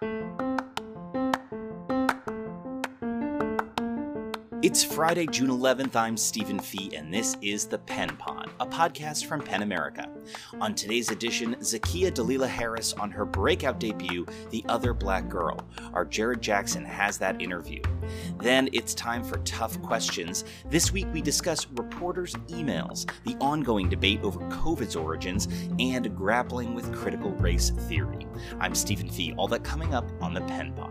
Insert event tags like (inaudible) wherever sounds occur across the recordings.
Thank you. It's Friday, June 11th. I'm Stephen Fee, and this is The Pen Pod, a podcast from PEN America. On today's edition, Zakiya Dalila Harris on her breakout debut, The Other Black Girl. Our Jared Jackson has that interview. Then it's time for tough questions. This week we discuss reporters' emails, the ongoing debate over COVID's origins, and grappling with critical race theory. I'm Stephen Fee, all that coming up on The Pen Pod.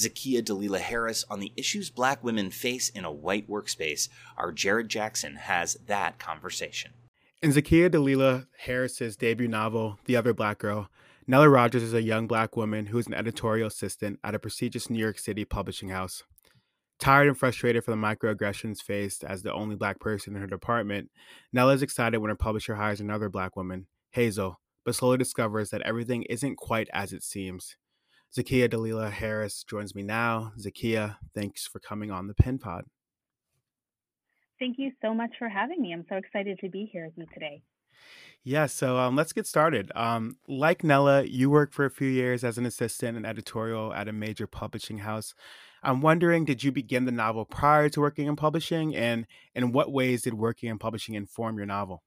Zakiya Dalila Harris on the issues black women face in a white workspace, our Jared Jackson has that conversation. In Zakiya Dalila Harris's debut novel, The Other Black Girl, Nella Rogers is a young black woman who is an editorial assistant at a prestigious New York City publishing house. Tired and frustrated from the microaggressions faced as the only black person in her department, Nella is excited when her publisher hires another black woman, Hazel, but slowly discovers that everything isn't quite as it seems. Zakiya Dalila Harris joins me now. Zakiya, thanks for coming on the Pen Pod. Thank you so much for having me. I'm so excited to be here with you today. Yeah, so um, let's get started. Um, like Nella, you worked for a few years as an assistant and editorial at a major publishing house. I'm wondering, did you begin the novel prior to working in publishing, and in what ways did working in publishing inform your novel?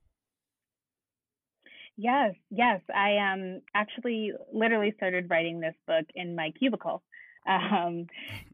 Yes, yes. I um actually literally started writing this book in my cubicle. (laughs) Um,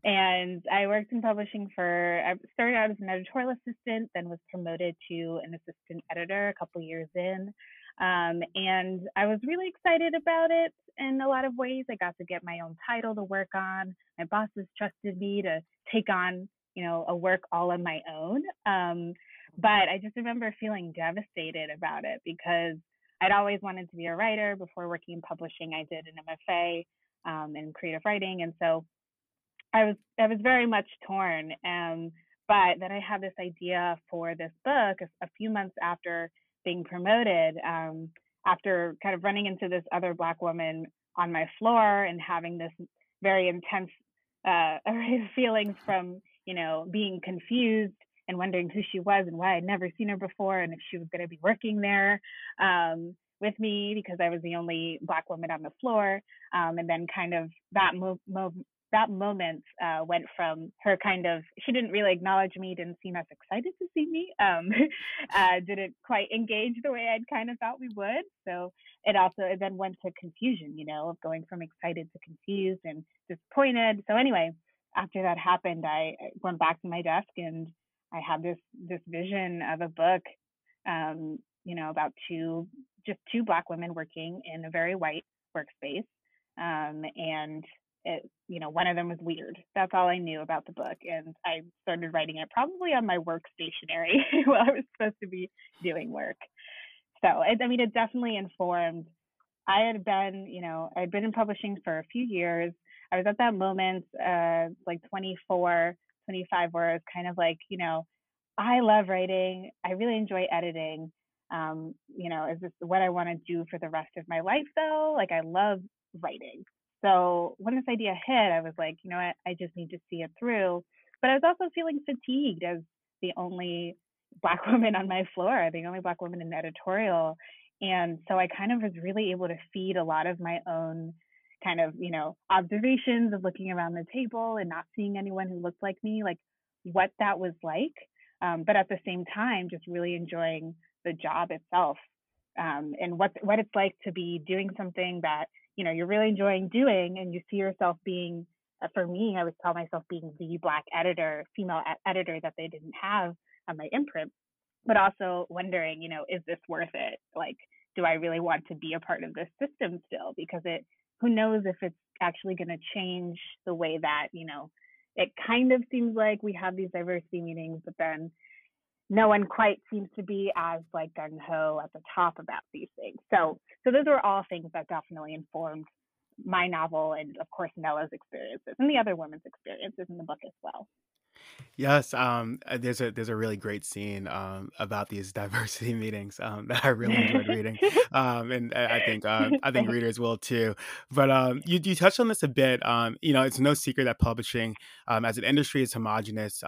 and I worked in publishing for, I started out as an editorial assistant, then was promoted to an assistant editor a couple years in. Um, and I was really excited about it in a lot of ways. I got to get my own title to work on. My bosses trusted me to take on, you know, a work all on my own. Um, but I just remember feeling devastated about it because I'd always wanted to be a writer. Before working in publishing, I did an MFA um, in creative writing, and so I was I was very much torn. Um, but then I had this idea for this book a, a few months after being promoted, um, after kind of running into this other Black woman on my floor and having this very intense uh, (laughs) array of feelings from you know being confused and wondering who she was and why I'd never seen her before and if she was going to be working there um, with me because I was the only black woman on the floor. Um, and then kind of that move, move that moment uh, went from her kind of she didn't really acknowledge me, didn't seem as excited to see me, um, (laughs) uh, didn't quite engage the way I'd kind of thought we would. So it also it then went to confusion, you know, of going from excited to confused and disappointed. So anyway, after that happened, I went back to my desk and I had this this vision of a book, um, you know, about two just two black women working in a very white workspace, um, and it, you know, one of them was weird. That's all I knew about the book, and I started writing it probably on my work stationery (laughs) while I was supposed to be doing work. So, I mean, it definitely informed. I had been, you know, I'd been in publishing for a few years. I was at that moment, uh, like 24, 25 where it's kind of like, you know, I love writing. I really enjoy editing. Um, you know, is this what I want to do for the rest of my life though? Like I love writing. So when this idea hit, I was like, you know what, I just need to see it through. But I was also feeling fatigued as the only black (laughs) woman on my floor, the only black woman in the editorial. And so I kind of was really able to feed a lot of my own kind of, you know, observations of looking around the table and not seeing anyone who looked like me, like what that was like. Um, but at the same time, just really enjoying the job itself um, and what what it's like to be doing something that you know you're really enjoying doing, and you see yourself being. Uh, for me, I would call myself being the black editor, female editor that they didn't have on my imprint, but also wondering, you know, is this worth it? Like, do I really want to be a part of this system still? Because it who knows if it's actually going to change the way that you know it kind of seems like we have these diversity meetings but then no one quite seems to be as like gung ho at the top about these things. So so those are all things that definitely informed my novel and of course Nella's experiences and the other women's experiences in the book as well Yes, um, uh, there's a there's a really great scene um, about these (laughs) diversity meetings um, that I really enjoyed (laughs) reading, um, and I I think uh, I think readers will too. But um, you you touched on this a bit. Um, you know, it's no secret that publishing um, as an industry is homogenous.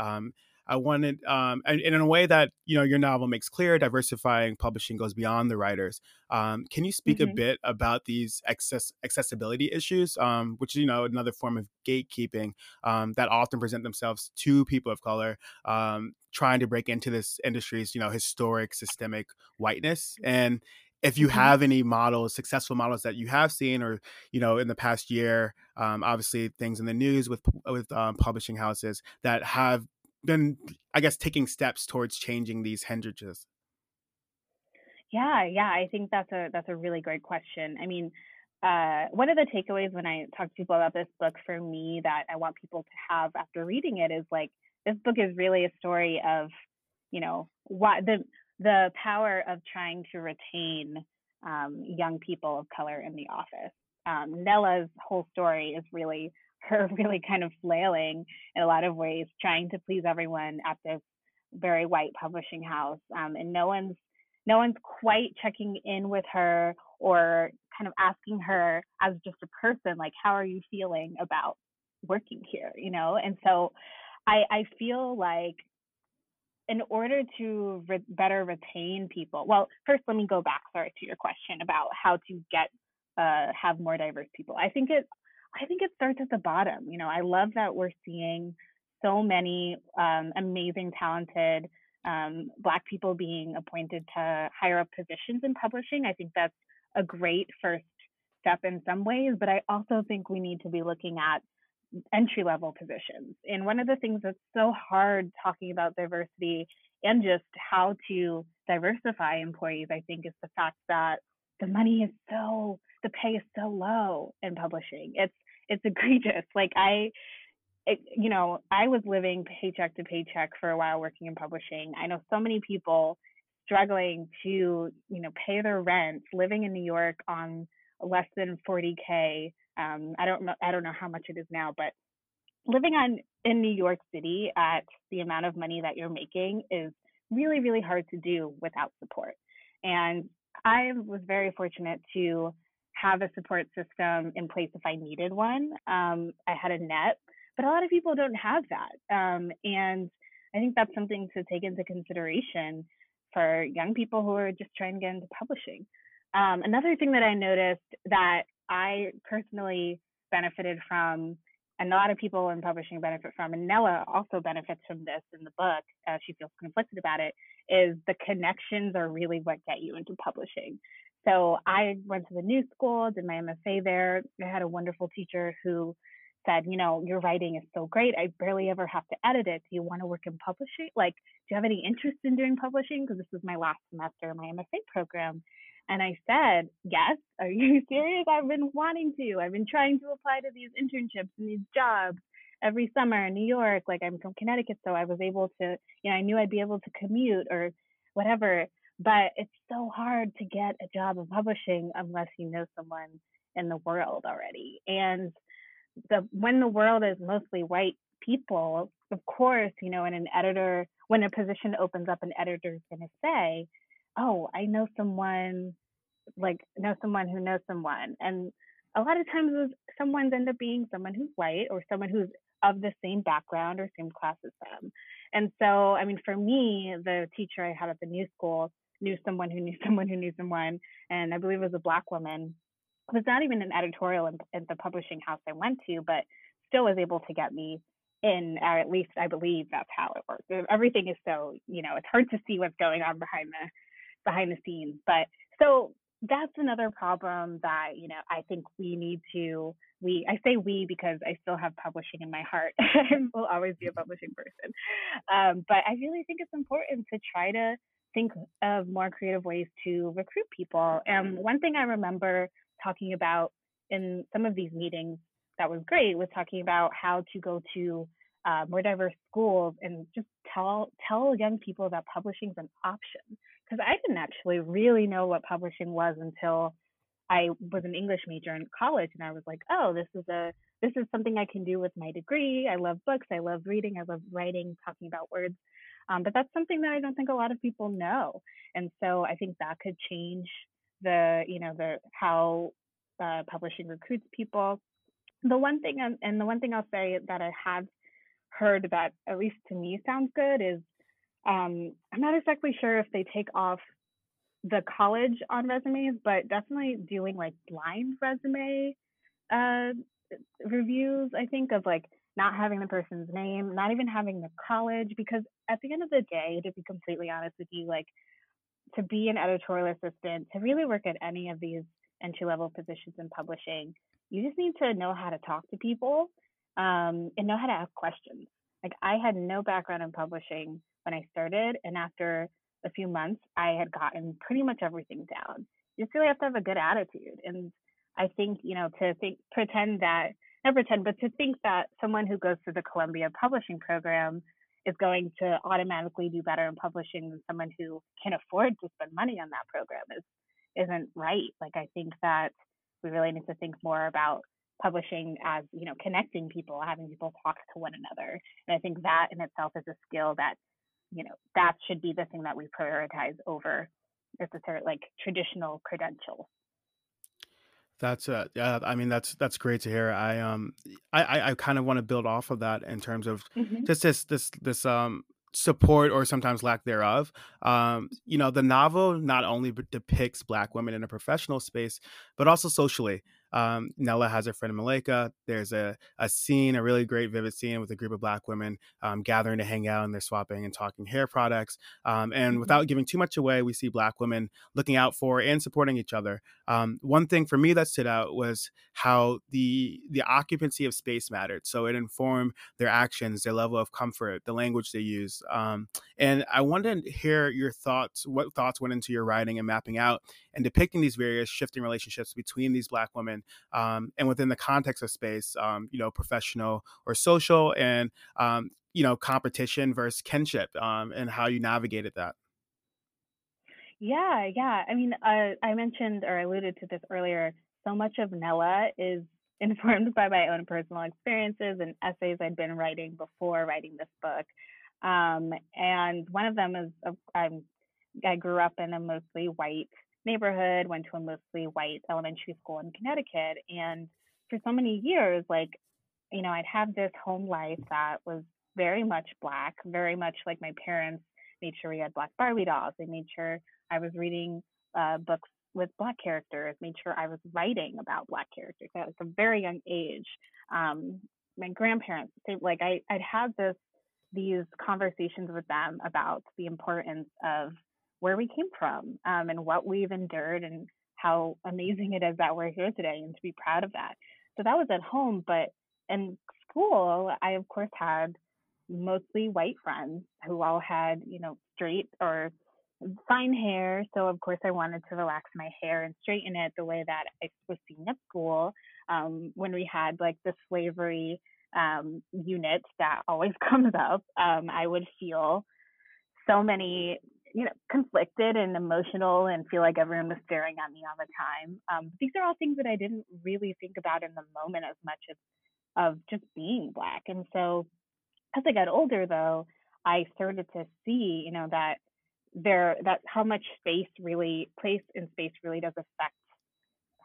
I wanted, um, and, and, in a way that you know your novel makes clear, diversifying publishing goes beyond the writers. Um, can you speak mm-hmm. a bit about these access accessibility issues, um, which you know another form of gatekeeping um, that often present themselves to people of color um, trying to break into this industry's you know historic systemic whiteness and if you mm-hmm. have any models successful models that you have seen or you know in the past year um, obviously things in the news with with um, publishing houses that have been i guess taking steps towards changing these hindrances yeah yeah i think that's a that's a really great question i mean uh, one of the takeaways when i talk to people about this book for me that i want people to have after reading it is like this book is really a story of you know what the the power of trying to retain um, young people of color in the office. Um, Nella's whole story is really her (laughs) really kind of flailing in a lot of ways, trying to please everyone at this very white publishing house, um, and no one's no one's quite checking in with her or kind of asking her as just a person, like, how are you feeling about working here, you know? And so, I I feel like in order to re- better retain people well first let me go back sorry to your question about how to get uh, have more diverse people i think it i think it starts at the bottom you know i love that we're seeing so many um, amazing talented um, black people being appointed to higher up positions in publishing i think that's a great first step in some ways but i also think we need to be looking at entry level positions. And one of the things that's so hard talking about diversity and just how to diversify employees, I think, is the fact that the money is so the pay is so low in publishing. It's it's egregious. (laughs) Like I it, you know, I was living paycheck to paycheck for a while working in publishing. I know so many people struggling to, you know, pay their rent, living in New York on less than 40k um, I don't know I don't know how much it is now, but living on in New York City at the amount of money that you're making is really really hard to do without support. And I was very fortunate to have a support system in place if I needed one. Um, I had a net, but a lot of people don't have that. Um, and I think that's something to take into consideration for young people who are just trying to get into publishing. Um, another thing that I noticed that I personally benefited from, and a lot of people in publishing benefit from, and Nella also benefits from this in the book. Uh, she feels conflicted about it. Is the connections are really what get you into publishing. So I went to the new school, did my MFA there. I had a wonderful teacher who said, you know, your writing is so great. I barely ever have to edit it. Do you want to work in publishing? Like, do you have any interest in doing publishing? Because this was my last semester of my MFA program. And I said, Yes, are you (laughs) serious? I've been wanting to. I've been trying to apply to these internships and these jobs every summer in New York. Like I'm from Connecticut, so I was able to, you know, I knew I'd be able to commute or whatever. But it's so hard to get a job in publishing unless you know someone in the world already. And the when the world is mostly white people, of course, you know, in an editor, when a position opens up, an editor is going to say, oh, I know someone, like know someone who knows someone, and a lot of times someone's end up being someone who's white or someone who's of the same background or same class as them. And so, I mean, for me, the teacher I had at the new school knew someone who knew (laughs) someone who knew someone, and I believe it was a black woman. It was not even an editorial in, in the publishing house I went to, but still was able to get me in, or at least I believe that's how it works. Everything is so, you know, it's hard to see what's going on behind the behind the scenes. But so that's another problem that you know I think we need to we I say we because I still have publishing in my heart (laughs) and will always be a publishing person. Um, but I really think it's important to try to think of more creative ways to recruit people. And one thing I remember talking about in some of these meetings that was great was talking about how to go to uh, more diverse schools and just tell tell young people that publishing is an option because I didn't actually really know what publishing was until I was an English major in college, and I was like, oh, this is a this is something I can do with my degree. I love books, I love reading, I love writing, talking about words. Um, but that's something that I don't think a lot of people know, and so I think that could change the you know the how uh, publishing recruits people. The one thing, and the one thing I'll say that I have heard that at least to me sounds good is um, I'm not exactly sure if they take off the college on resumes, but definitely doing like blind resume uh, reviews. I think of like not having the person's name, not even having the college, because at the end of the day, to be completely honest with you, like to be an editorial assistant, to really work at any of these entry level positions in publishing, you just need to know how to talk to people um, and know how to ask questions. Like I had no background in publishing when I started, and after a few months, I had gotten pretty much everything down. You just really have to have a good attitude, and I think you know to think pretend that not pretend, but to think that someone who goes through the Columbia Publishing Program is going to automatically do better in publishing than someone who can afford to spend money on that program is isn't right. Like I think that we really need to think more about publishing as you know connecting people having people talk to one another and i think that in itself is a skill that you know that should be the thing that we prioritize over necessarily like traditional credentials that's uh yeah i mean that's that's great to hear i um i i, I kind of want to build off of that in terms of mm-hmm. just this this this um support or sometimes lack thereof. Um, you know, the novel not only depicts Black women in a professional space, but also socially. Um, Nella has her friend Malaika. There's a, a scene, a really great, vivid scene with a group of Black women um, gathering to hang out and they're swapping and talking hair products. Um, and mm-hmm. without giving too much away, we see Black women looking out for and supporting each other. Um, one thing for me that stood out was how the the occupancy of space mattered. So it informed their actions, their level of comfort, the language they use, um, and I wanted to hear your thoughts. What thoughts went into your writing and mapping out and depicting these various shifting relationships between these Black women, um, and within the context of space, um, you know, professional or social, and um, you know, competition versus kinship, um, and how you navigated that. Yeah, yeah. I mean, uh, I mentioned or alluded to this earlier. So much of Nella is (laughs) informed by my own personal experiences and essays I'd been writing before writing this book. Um, and one of them is I grew up in a mostly white neighborhood, went to a mostly white elementary school in Connecticut. And for so many years, like, you know, I'd have this home life that was very much black, very much like my parents made sure we had black Barbie dolls. They made sure I was reading uh, books with black characters, made sure I was writing about black characters at a very young age. Um, my grandparents, they, like I, I'd had this these conversations with them about the importance of where we came from um, and what we've endured and how amazing it is that we're here today and to be proud of that. So that was at home, but in school, I of course had mostly white friends who all had, you know, straight or fine hair. So of course I wanted to relax my hair and straighten it the way that I was seen at school. Um, when we had like the slavery um, unit that always (laughs) comes up, um, I would feel so many, you know, conflicted and emotional and feel like everyone was staring at me all the time. Um, these are all things that I didn't really think about in the moment as much as of just being black. And so as I got older, though, I started to see, you know, that there that how much space really place in space really does affect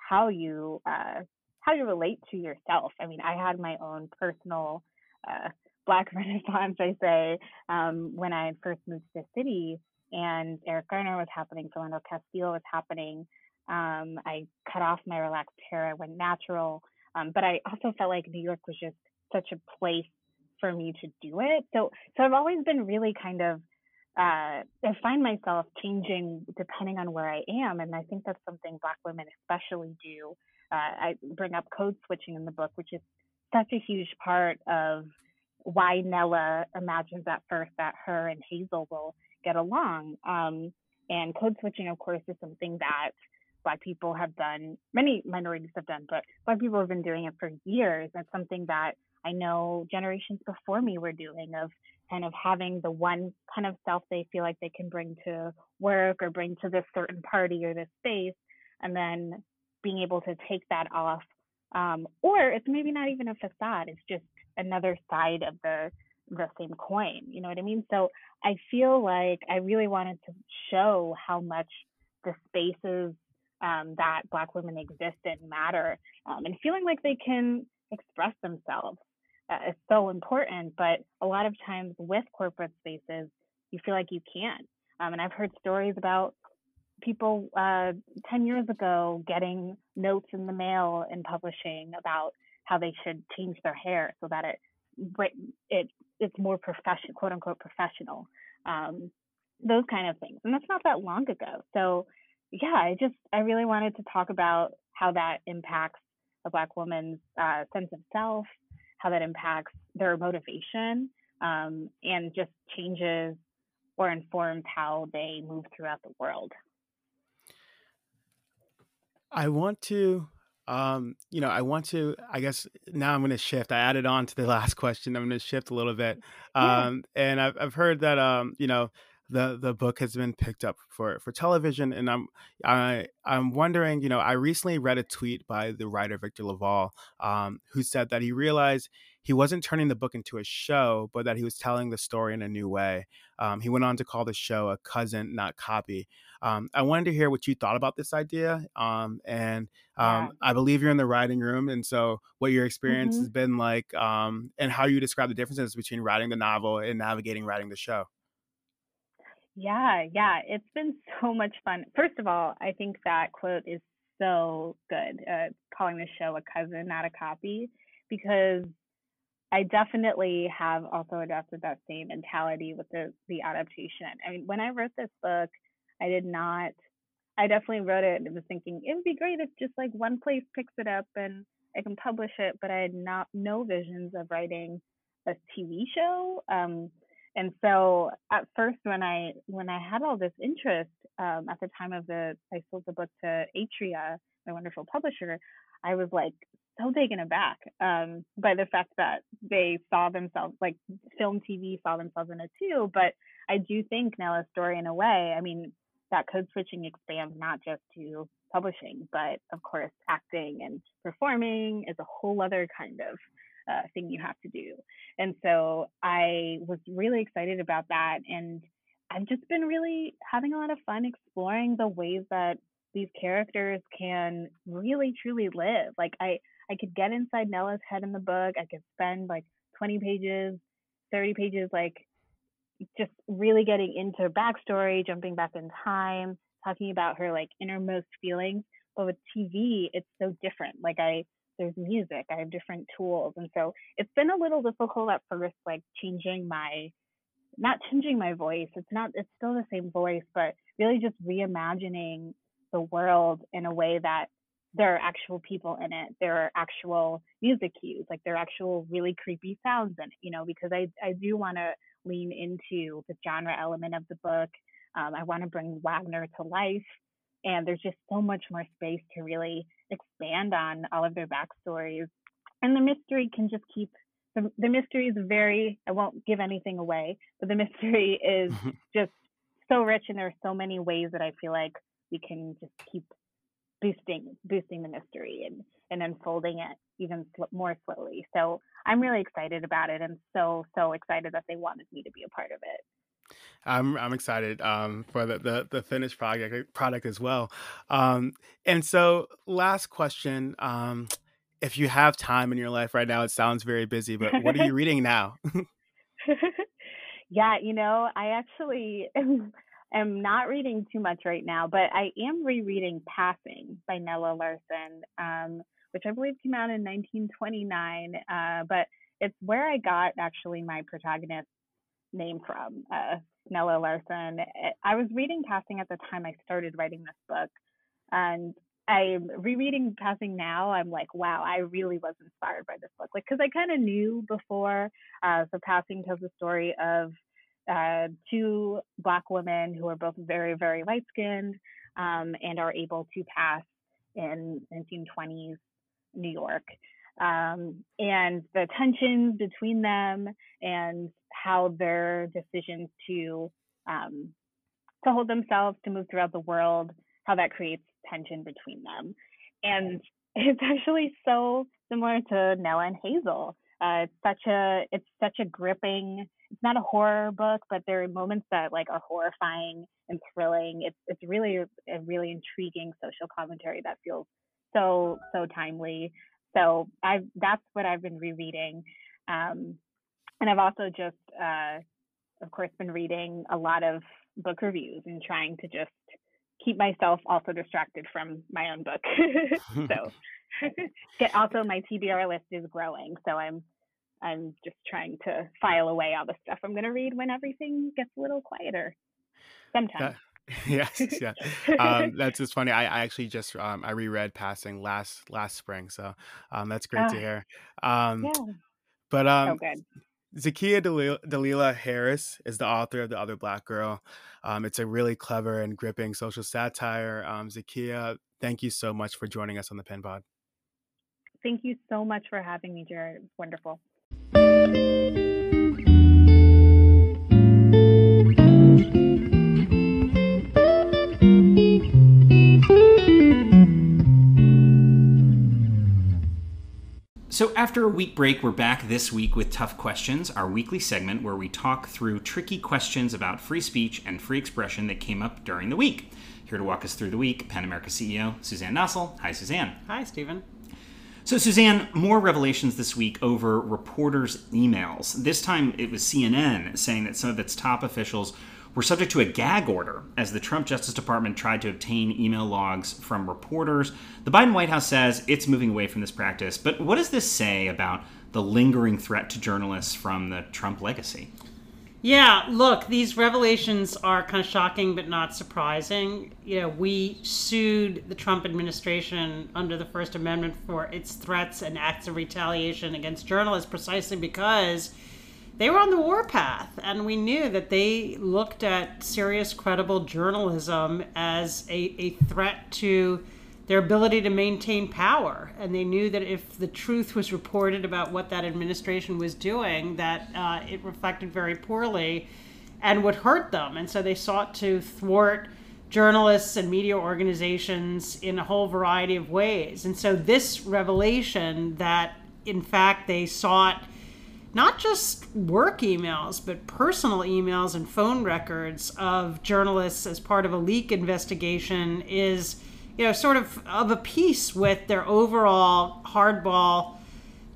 how you uh, how you relate to yourself. I mean, I had my own personal uh, Black (laughs) Renaissance, I say, um, when I first moved to the city and Eric Garner was happening, Philando Castile was happening. Um, I cut off my relaxed hair, I went natural. Um, but I also felt like New York was just such a place for me to do it. So, so I've always been really kind of uh, I find myself changing depending on where I am, and I think that's something Black women especially do uh, I bring up code switching in the book, which is such a huge part of why Nella imagines at first that her and Hazel will get along. Um, and code switching, of course, is something that Black people have done, many minorities have done, but Black people have been doing it for years. It's something that I know generations before me were doing of kind of having the one kind of self they feel like they can bring to work or bring to this certain party or this space, and then being able to take that off. Um, or it's maybe not even a facade, it's just another side of the the same coin. You know what I mean? So I feel like I really wanted to show how much the spaces um, that Black women exist in matter, um, and feeling like they can express themselves. uh, is so important. But a lot of times with corporate spaces, you feel like you can't. Um, and I've heard stories about people uh, 10 years ago getting notes in the mail in publishing about how they should change their hair so that it it it's more professional, quote unquote professional. Um, those kind of things, and that's not that long ago. So yeah, I just I really wanted to talk about how that impacts a black woman's uh, sense of self, how that impacts their motivation, um, and just changes or informs how they move throughout the world. I want to um, you know, I want to, I guess now I'm going to shift. I added on to the (laughs) last question. I'm going to shift a little bit. Um, yeah. and I've, I've heard that, um, you know, the, the book has been picked up for, for television. And I'm, I, I'm wondering, you know, I recently read a tweet by the writer Victor LaValle, um, who said that he realized he wasn't turning the book into a show, but that he was telling the story in a new way. Um, he went on to call the show a cousin, not copy. Um, I wanted to hear what you thought about this idea. Um, and yeah. Um, I believe you're in the writing room. And so, what your experience mm-hmm. has been like um, and how you describe the differences between writing the novel and navigating writing the show. Yeah, yeah, it's been (laughs) so much fun. First of all, I think that quote is so good, uh, calling the show a cousin, not a copy, because I definitely have also adopted that same mentality with the the adaptation. I mean, when I wrote this book, I did not. I definitely wrote it and was thinking it would be great if just like one place picks it up and I can publish it, but I had not no visions of writing a TV show. Um, and so at first, when I when I had all this interest um, at the time of the I sold the book to Atria, my wonderful publisher, I was like so taken aback um, by the fact that they saw themselves, like film TV saw themselves in it too. But I do think Nella's story, in a way, I mean, that code switching expands not just to publishing, but of course, acting and performing is a whole other kind of uh, thing you have to do. And so I was really excited about that. And I've just been really having a lot of fun exploring the ways that these characters can really truly live. Like I I could get inside Nella's head in the book. I could spend like 20 pages, 30 pages like just really getting into backstory, jumping back in time, talking about her like innermost feelings. But with TV, it's so different. Like I there's music, I have different tools. And so it's been a little difficult at first, like changing my not changing my voice. It's not it's still the same voice, but really just reimagining the world in a way that there are actual people in it. There are actual music cues, like there are actual really creepy sounds in it, you know, because I, I do want to lean into the genre element of the book. Um, I want to bring Wagner to life. And there's just so much more space to really expand on all of their backstories. And the mystery can just keep the, the mystery is very, I won't give anything away, but the mystery (laughs) is (laughs) just so rich and there are so many ways that I feel like we can just keep boosting boosting the mystery and and unfolding it even sl- more slowly. So I'm really excited about it and so so excited that they wanted me to be a part of it. I'm I'm excited um, for the, the, the finished project product as well. Um, and so, last question: um, If you have time in your life right now, it sounds very busy, but what are you (laughs) reading now? (laughs) yeah, you know, I actually am not reading too much right now, but I am rereading Passing by Nella Larsen, um, which I believe came out in 1929. Uh, but it's where I got actually my protagonist name from, uh, Nella Larsen. I was reading Passing at the time I started writing this book, and I'm rereading Passing now. I'm like, wow, I really was inspired by this book. Like, because I kind of knew before. Uh, so Passing tells the story of uh, two black women who are both very, very light skinned um, and are able to pass in 1920s New York. Um, and the tensions between them and how their decisions to um, to hold themselves to move throughout the world, how that creates tension between them. And (laughs) it's actually so similar to Nella and Hazel. Uh, it's such a it's such a gripping it's not a horror book, but there are moments that like are horrifying and thrilling. It's it's really a really intriguing social commentary that feels so so timely. So I that's what I've been rereading. Um, and I've also just, uh, of course, been reading a lot of book reviews and trying to just keep myself also distracted from my own book. (laughs) so, (laughs) get also my TBR list is growing, so I'm I'm just trying to file away all the stuff I'm going to read when everything gets a little quieter. Sometimes. (laughs) yes, yeah. Um, (laughs) that's just funny. I, I actually just um, I reread Passing last last spring, so um, that's great to hear. Um, yeah. But um, so good. Zakiya Dalila Harris is the author of The Other Black Girl. Um, it's a really clever and gripping social satire. Um, Zakiya, thank you so much for joining us on the Pen Pod. Thank you so much for having me, Jared. Wonderful. So, after a week break, we're back this week with Tough Questions, our weekly segment where we talk through tricky questions about free speech and free expression that came up during the week. Here to walk us through the week, PEN America CEO Suzanne Nossel. Hi, Suzanne. Hi, Stephen. So, Suzanne, more revelations this week over reporters' emails. This time it was CNN saying that some of its top officials were subject to a gag order as the Trump Justice Department tried to obtain email logs from reporters. The Biden White House says it's moving away from this practice. But what does this say about the lingering threat to journalists from the Trump legacy? Yeah, look, these revelations are kind of shocking but not surprising. You know, we sued the Trump administration under the First Amendment for its threats and acts of retaliation against journalists precisely because they were on the warpath, and we knew that they looked at serious, credible journalism as a, a threat to their ability to maintain power. And they knew that if the truth was reported about what that administration was doing, that uh, it reflected very poorly and would hurt them. And so they sought to thwart journalists and media organizations in a whole variety of ways. And so this revelation that, in fact, they sought not just work emails, but personal emails and phone records of journalists as part of a leak investigation is, you know, sort of of a piece with their overall hardball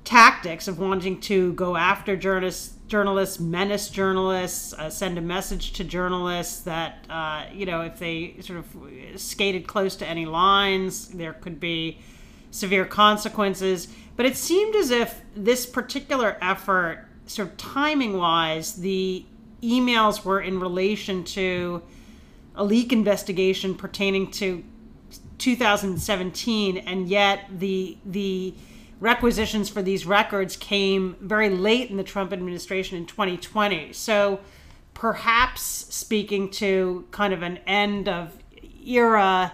tactics of wanting to go after journalists, journalists, menace journalists, uh, send a message to journalists that, uh, you know, if they sort of skated close to any lines, there could be severe consequences. But it seemed as if this particular effort, sort of timing wise, the emails were in relation to a leak investigation pertaining to 2017, and yet the the requisitions for these records came very late in the Trump administration in 2020. So perhaps speaking to kind of an end of era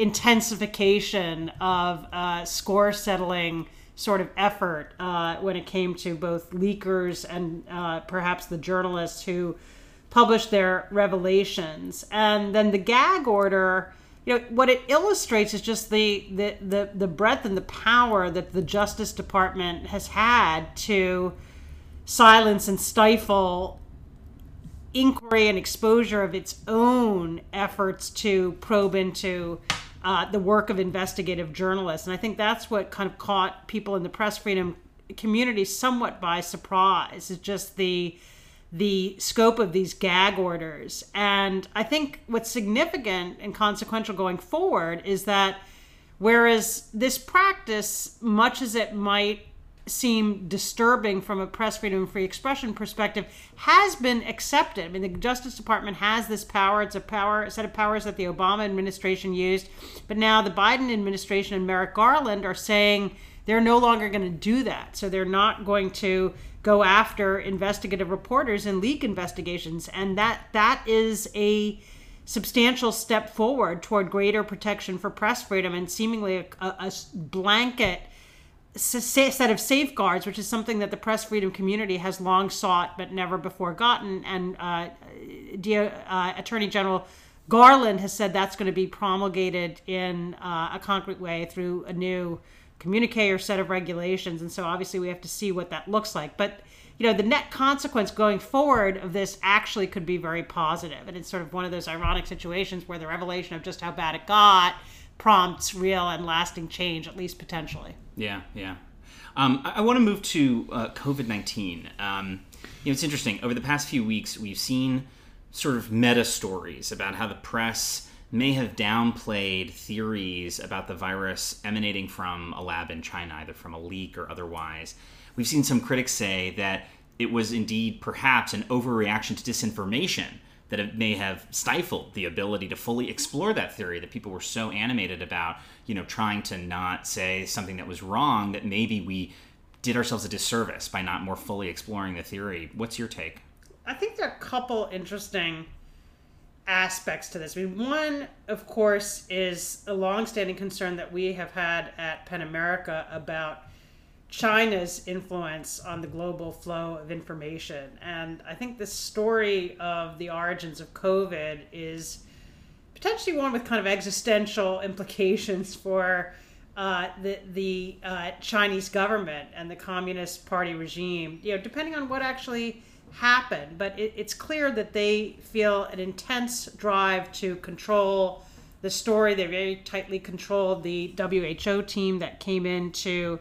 intensification of uh, score settling sort of effort uh, when it came to both leakers and uh, perhaps the journalists who published their revelations. And then the gag order, you know, what it illustrates is just the, the, the, the breadth and the power that the Justice Department has had to silence and stifle inquiry and exposure of its own efforts to probe into uh, the work of investigative journalists. And I think that's what kind of caught people in the press freedom community somewhat by surprise. Is just the the scope of these gag orders. And I think what's significant and consequential going forward is that whereas this practice, much as it might seem disturbing from a press freedom and free expression perspective has been accepted. I mean, the Justice Department has this power. It's a power a set of powers that the Obama administration used, but now the Biden administration and Merrick Garland are saying they're no longer going to do that. So they're not going to go after investigative reporters and leak investigations, and that that is a substantial step forward toward greater protection for press freedom and seemingly a, a, a blanket set of safeguards, which is something that the press freedom community has long sought but never before gotten. And uh, uh, Attorney General Garland has said that's going to be promulgated in uh, a concrete way through a new communique or set of regulations. And so obviously we have to see what that looks like. But you know, the net consequence going forward of this actually could be very positive. And it's sort of one of those ironic situations where the revelation of just how bad it got prompts real and lasting change, at least potentially. Yeah, yeah. Um, I, I want to move to uh, COVID 19. Um, you know, it's interesting. Over the past few weeks, we've seen sort of meta stories about how the press may have downplayed theories about the virus emanating from a lab in China, either from a leak or otherwise. We've seen some critics say that it was indeed perhaps an overreaction to disinformation that it may have stifled the ability to fully explore that theory that people were so animated about, you know, trying to not say something that was wrong that maybe we did ourselves a disservice by not more fully exploring the theory. What's your take? I think there are a couple interesting aspects to this. I mean, one, of course, is a longstanding concern that we have had at PEN America about China's influence on the global flow of information. And I think the story of the origins of COVID is potentially one with kind of existential (laughs) implications for uh, the the uh, Chinese government and the Communist Party regime. You know, depending on what actually happened, but it, it's clear that they feel an intense drive to control the story. They very tightly controlled the WHO team that came in to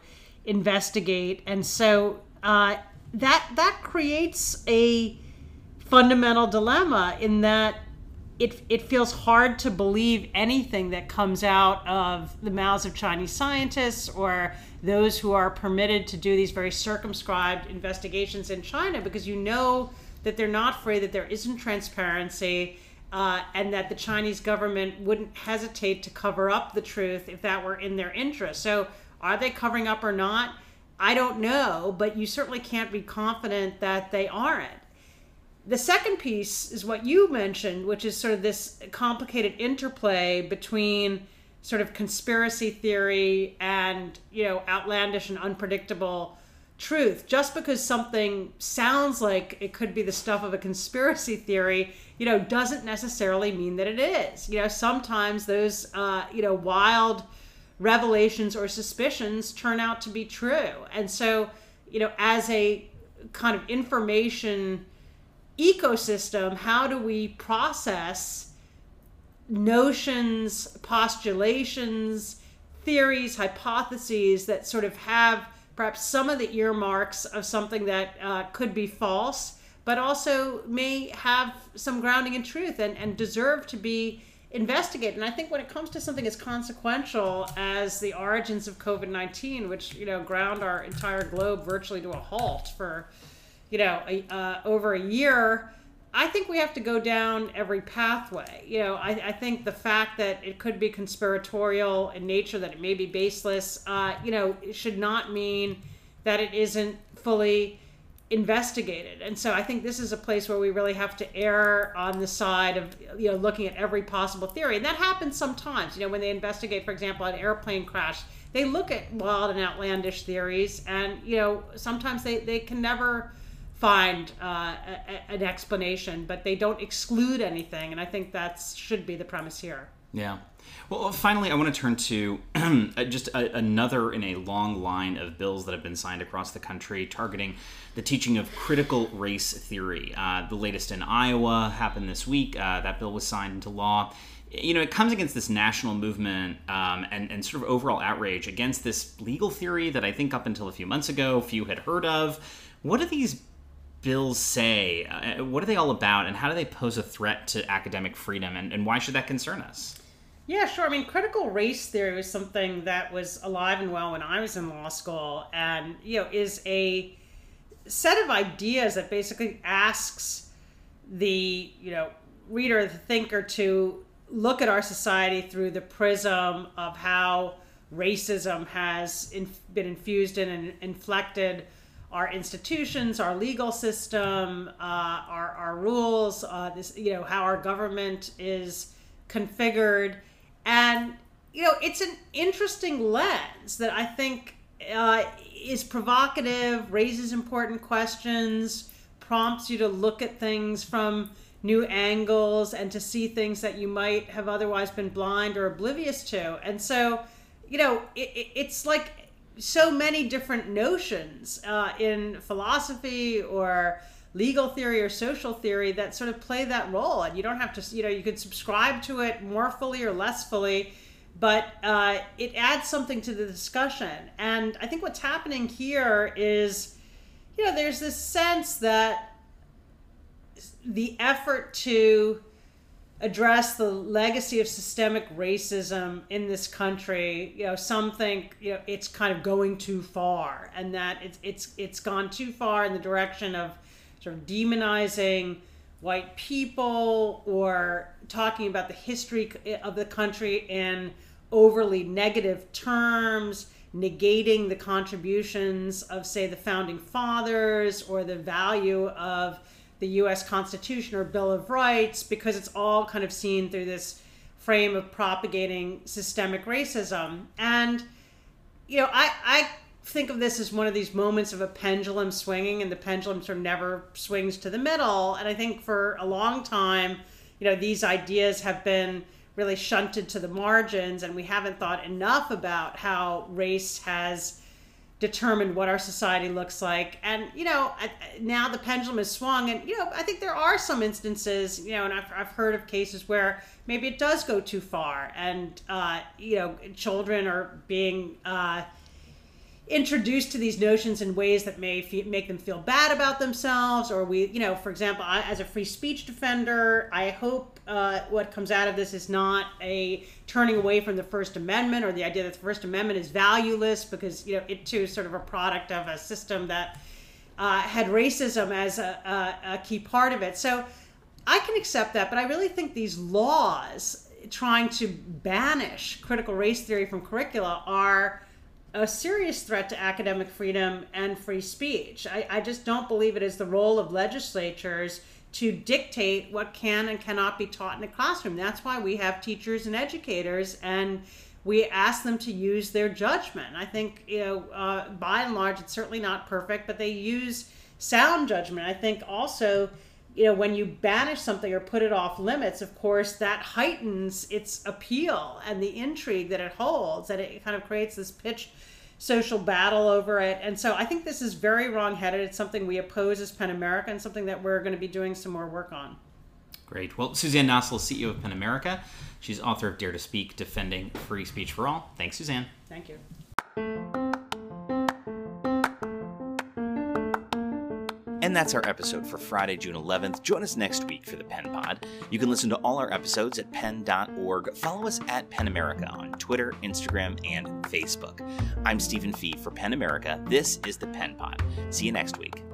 investigate, and so uh, that that creates a fundamental dilemma in that it, it feels hard to believe anything that comes out of the mouths of Chinese scientists or those who are permitted to do these very circumscribed investigations in China because you know that they're not free, that there isn't transparency, uh, and that the Chinese government wouldn't hesitate to cover up the truth if that were in their interest. So, are they covering up or not? I don't know, but you certainly can't be confident that they aren't. The second piece is what you mentioned, which is sort of this complicated interplay between sort of conspiracy theory and, you know, outlandish and unpredictable truth. Just because something sounds like it could be the stuff of a conspiracy theory, you know, doesn't necessarily mean that it is. You know, sometimes those, uh, you know, wild revelations or suspicions turn out to be true. And so, you know, as a kind of information ecosystem, how do we process notions, postulations, theories, hypotheses that sort of have perhaps some of the earmarks of something that uh, could be false, but also may have some grounding in truth and, and deserve to be investigate. And I think when it comes to something as consequential as the origins of COVID 19, which, you know, ground our entire globe virtually to a halt for, you know, a, uh, over a year, I think we have to go down every pathway. You know, I, I think the fact that it could be conspiratorial in nature, that it may be baseless, uh, you know, should not mean that it isn't fully investigated. And so I think this is a place where we really have to err on the side of you know looking at every possible theory. And that happens sometimes. You know, when they investigate, for example, an airplane crash, they look at wild and outlandish theories, and you know sometimes they they can never find uh, a, an explanation, but they don't exclude anything. And I think that should be the premise here. Yeah. Well, finally, I want to turn to (clears throat) uh, just a, another in a long line of bills that have been signed across the country targeting the teaching of critical race theory. Uh, the latest in Iowa happened this week. Uh, that bill was signed into law. You know, it comes against this national movement um, and, and sort of overall outrage against this legal theory that I think up until a few months ago few had heard of. What do these bills say? Uh, what are they all about, and how do they pose a threat to academic freedom, and, and why should that concern us? Yeah, sure. I mean, critical race theory was something that was alive and well when I was in law school, and you know, is a set of ideas that basically asks the you know reader, the thinker, to look at our society through the prism of how racism has been infused in and inflected our institutions, our legal system, uh, our, our rules, uh, this, you know, how our government is configured and you know it's an interesting lens that i think uh, is provocative raises important questions prompts you to look at things from new angles and to see things that you might have otherwise been blind or oblivious to. And so you know it, it's like so many different notions uh, in philosophy or legal theory or social theory that sort of play that role and you don't have to you know you could subscribe to it more fully or less fully but uh, it adds something to the discussion. And I think what's happening here is, you know, there's this sense that the effort to address the legacy of systemic racism in this country, you know, some think you know it's kind of going too far, and that it's it's it's gone too far in the direction of sort of demonizing white people or talking about the history eh, of the country in overly negative terms, negating the contributions of, say, the founding fathers or the value of the US Constitution or Bill of Rights, because it's all kind of seen through this frame of propagating systemic racism. And, you know, I, I think of this as one of these moments of a pendulum swinging, and the pendulum sort of never swings to the middle. And I think for a long time, you know, these ideas have been really shunted to the margins, and we haven't thought enough about how race has determined what our society looks like. And, you know, now the pendulum has swung, and, you know, I think there are some instances, you know, and I've, I've heard of cases where maybe it does go too far, and, uh, you know, children are being, uh, introduced to these notions in ways that may make them feel bad about themselves or we you know for example I, as a free speech defender i hope uh, what comes out of this is not a turning away from the first amendment or the idea that the first amendment is valueless because you know it too is sort of a product of a system that uh, had racism as a, a, a key part of it. So i can accept that but i really think these laws trying to banish critical race theory from curricula are a serious threat to academic freedom and free speech. I, I just don't believe it is the role of legislatures to dictate what can and cannot be taught in a classroom. That's why we have teachers and educators, and we ask them to use their judgment. I think, you know, uh, by and large, it's certainly not perfect, but they use sound judgment. I think also you know, when you banish something or put it off limits, of course, that heightens its appeal and the intrigue that it holds, and it kind of creates this pitch social battle over it. And so I think this is very wrongheaded. It's something we oppose as PEN America and something that we're going to be doing some more work on. Great. Well, Suzanne Nossel, CEO of PEN America. She's author of Dare to Speak, Defending Free Speech for All. Thanks, Suzanne. Thank you. And that's our episode for Friday, June 11th. Join us next week for the Pen Pod. You can listen to all our episodes at pen.org. Follow us at PEN America on Twitter, Instagram, and Facebook. I'm Stephen Fee for PEN America. This is the Pen Pod. See you next week.